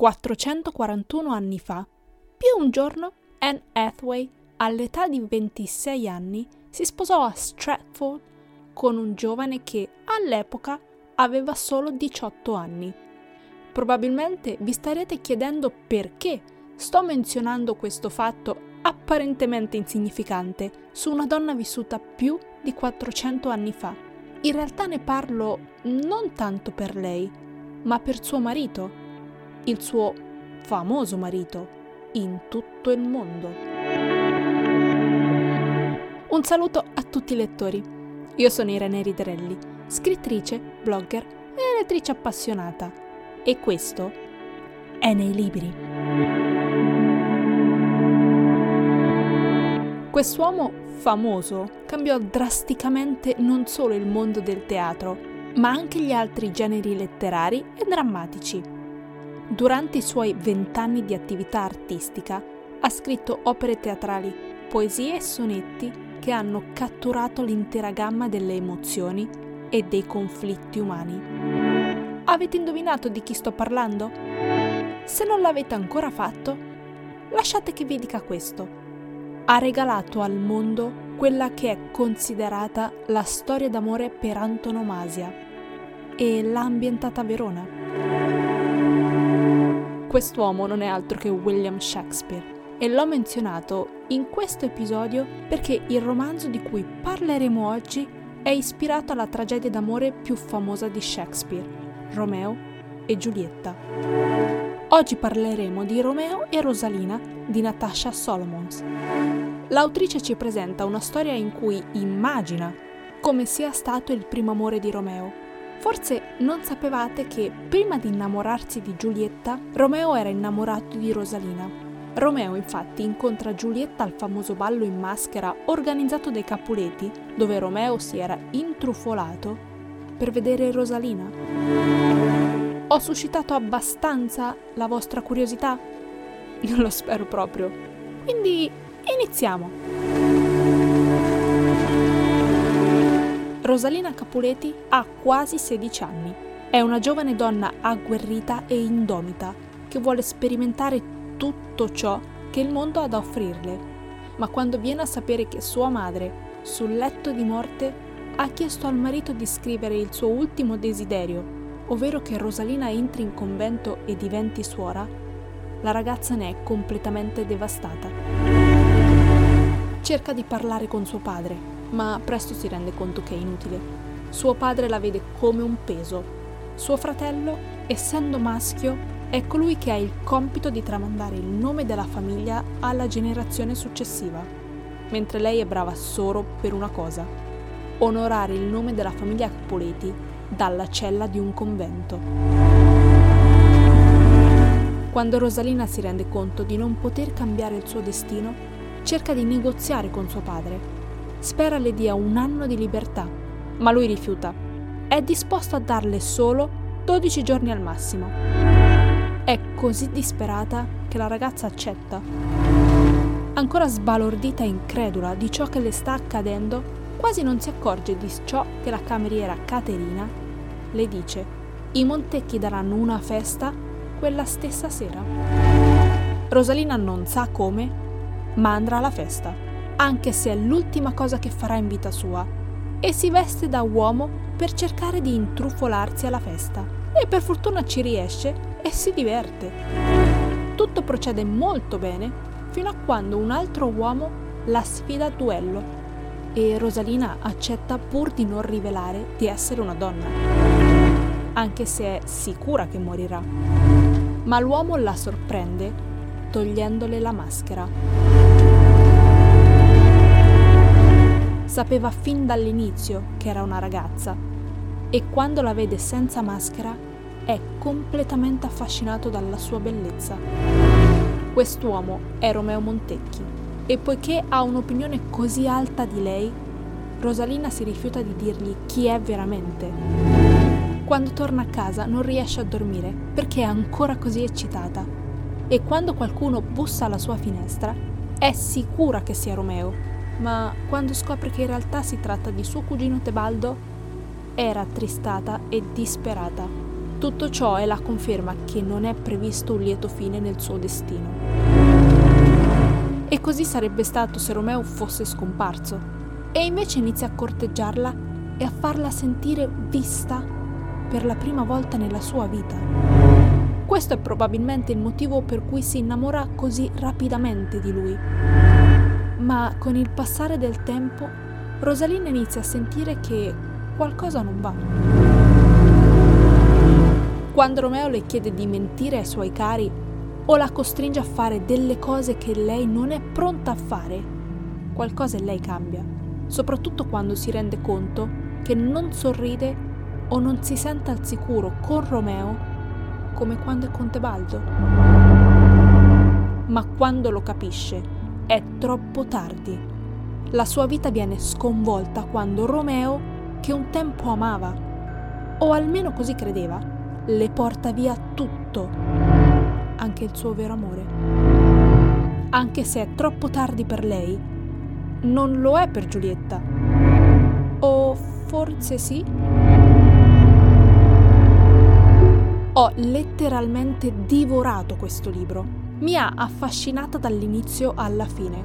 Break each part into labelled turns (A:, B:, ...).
A: 441 anni fa, più un giorno Anne Hathaway, all'età di 26 anni, si sposò a Stratford con un giovane che all'epoca aveva solo 18 anni. Probabilmente vi starete chiedendo perché sto menzionando questo fatto apparentemente insignificante su una donna vissuta più di 400 anni fa. In realtà ne parlo non tanto per lei, ma per suo marito, il suo famoso marito, in tutto il mondo. Un saluto a tutti i lettori. Io sono Irene Riderelli, scrittrice, blogger e lettrice appassionata. E questo è nei libri. Quest'uomo famoso cambiò drasticamente non solo il mondo del teatro, ma anche gli altri generi letterari e drammatici. Durante i suoi vent'anni di attività artistica ha scritto opere teatrali, poesie e sonetti che hanno catturato l'intera gamma delle emozioni e dei conflitti umani. Avete indovinato di chi sto parlando? Se non l'avete ancora fatto, lasciate che vi dica questo ha regalato al mondo quella che è considerata la storia d'amore per antonomasia e l'ha ambientata a Verona. Quest'uomo non è altro che William Shakespeare e l'ho menzionato in questo episodio perché il romanzo di cui parleremo oggi è ispirato alla tragedia d'amore più famosa di Shakespeare, Romeo e Giulietta. Oggi parleremo di Romeo e Rosalina di Natasha Solomons. L'autrice ci presenta una storia in cui immagina come sia stato il primo amore di Romeo. Forse non sapevate che prima di innamorarsi di Giulietta, Romeo era innamorato di Rosalina. Romeo infatti incontra Giulietta al famoso ballo in maschera organizzato dai Capuleti, dove Romeo si era intrufolato per vedere Rosalina. Ho suscitato abbastanza la vostra curiosità? Non lo spero proprio. Quindi Iniziamo! Rosalina Capuleti ha quasi 16 anni. È una giovane donna agguerrita e indomita che vuole sperimentare tutto ciò che il mondo ha da offrirle. Ma quando viene a sapere che sua madre, sul letto di morte, ha chiesto al marito di scrivere il suo ultimo desiderio, ovvero che Rosalina entri in convento e diventi suora, la ragazza ne è completamente devastata. Cerca di parlare con suo padre, ma presto si rende conto che è inutile. Suo padre la vede come un peso. Suo fratello, essendo maschio, è colui che ha il compito di tramandare il nome della famiglia alla generazione successiva, mentre lei è brava solo per una cosa, onorare il nome della famiglia Capoleti dalla cella di un convento. Quando Rosalina si rende conto di non poter cambiare il suo destino, cerca di negoziare con suo padre. Spera le dia un anno di libertà, ma lui rifiuta. È disposto a darle solo 12 giorni al massimo. È così disperata che la ragazza accetta. Ancora sbalordita e incredula di ciò che le sta accadendo, quasi non si accorge di ciò che la cameriera Caterina le dice. I Montecchi daranno una festa quella stessa sera. Rosalina non sa come, ma andrà alla festa, anche se è l'ultima cosa che farà in vita sua, e si veste da uomo per cercare di intrufolarsi alla festa. E per fortuna ci riesce e si diverte. Tutto procede molto bene fino a quando un altro uomo la sfida a duello e Rosalina accetta pur di non rivelare di essere una donna, anche se è sicura che morirà. Ma l'uomo la sorprende togliendole la maschera. Sapeva fin dall'inizio che era una ragazza e quando la vede senza maschera è completamente affascinato dalla sua bellezza. Quest'uomo è Romeo Montecchi e poiché ha un'opinione così alta di lei, Rosalina si rifiuta di dirgli chi è veramente. Quando torna a casa non riesce a dormire perché è ancora così eccitata e quando qualcuno bussa alla sua finestra è sicura che sia Romeo ma quando scopre che in realtà si tratta di suo cugino Tebaldo, era attristata e disperata. Tutto ciò è la conferma che non è previsto un lieto fine nel suo destino. E così sarebbe stato se Romeo fosse scomparso. E invece inizia a corteggiarla e a farla sentire vista per la prima volta nella sua vita. Questo è probabilmente il motivo per cui si innamora così rapidamente di lui. Ma con il passare del tempo, Rosalina inizia a sentire che qualcosa non va. Quando Romeo le chiede di mentire ai suoi cari o la costringe a fare delle cose che lei non è pronta a fare, qualcosa in lei cambia, soprattutto quando si rende conto che non sorride o non si sente al sicuro con Romeo come quando è con Tebaldo. Ma quando lo capisce è troppo tardi. La sua vita viene sconvolta quando Romeo, che un tempo amava, o almeno così credeva, le porta via tutto, anche il suo vero amore. Anche se è troppo tardi per lei, non lo è per Giulietta. O forse sì? Ho letteralmente divorato questo libro. Mi ha affascinata dall'inizio alla fine,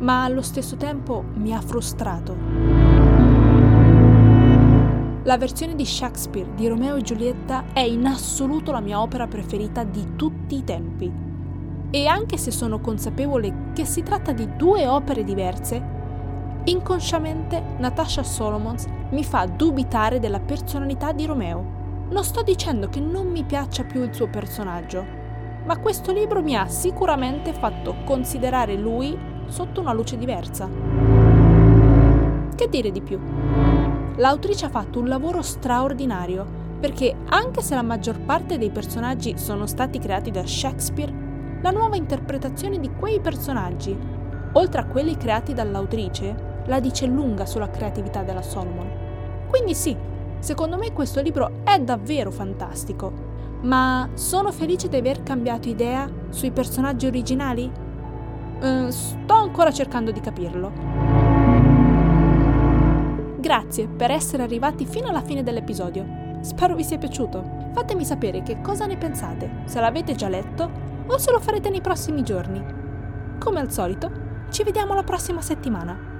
A: ma allo stesso tempo mi ha frustrato. La versione di Shakespeare di Romeo e Giulietta è in assoluto la mia opera preferita di tutti i tempi. E anche se sono consapevole che si tratta di due opere diverse, inconsciamente Natasha Solomons mi fa dubitare della personalità di Romeo. Non sto dicendo che non mi piaccia più il suo personaggio, ma questo libro mi ha sicuramente fatto considerare lui sotto una luce diversa. Che dire di più? l'autrice ha fatto un lavoro straordinario, perché anche se la maggior parte dei personaggi sono stati creati da Shakespeare, la nuova interpretazione di quei personaggi, oltre a quelli creati dall'autrice, la dice lunga sulla creatività della Solomon. Quindi sì, secondo me questo libro è davvero fantastico, ma sono felice di aver cambiato idea sui personaggi originali? Uh, sto ancora cercando di capirlo. Grazie per essere arrivati fino alla fine dell'episodio. Spero vi sia piaciuto. Fatemi sapere che cosa ne pensate, se l'avete già letto o se lo farete nei prossimi giorni. Come al solito, ci vediamo la prossima settimana.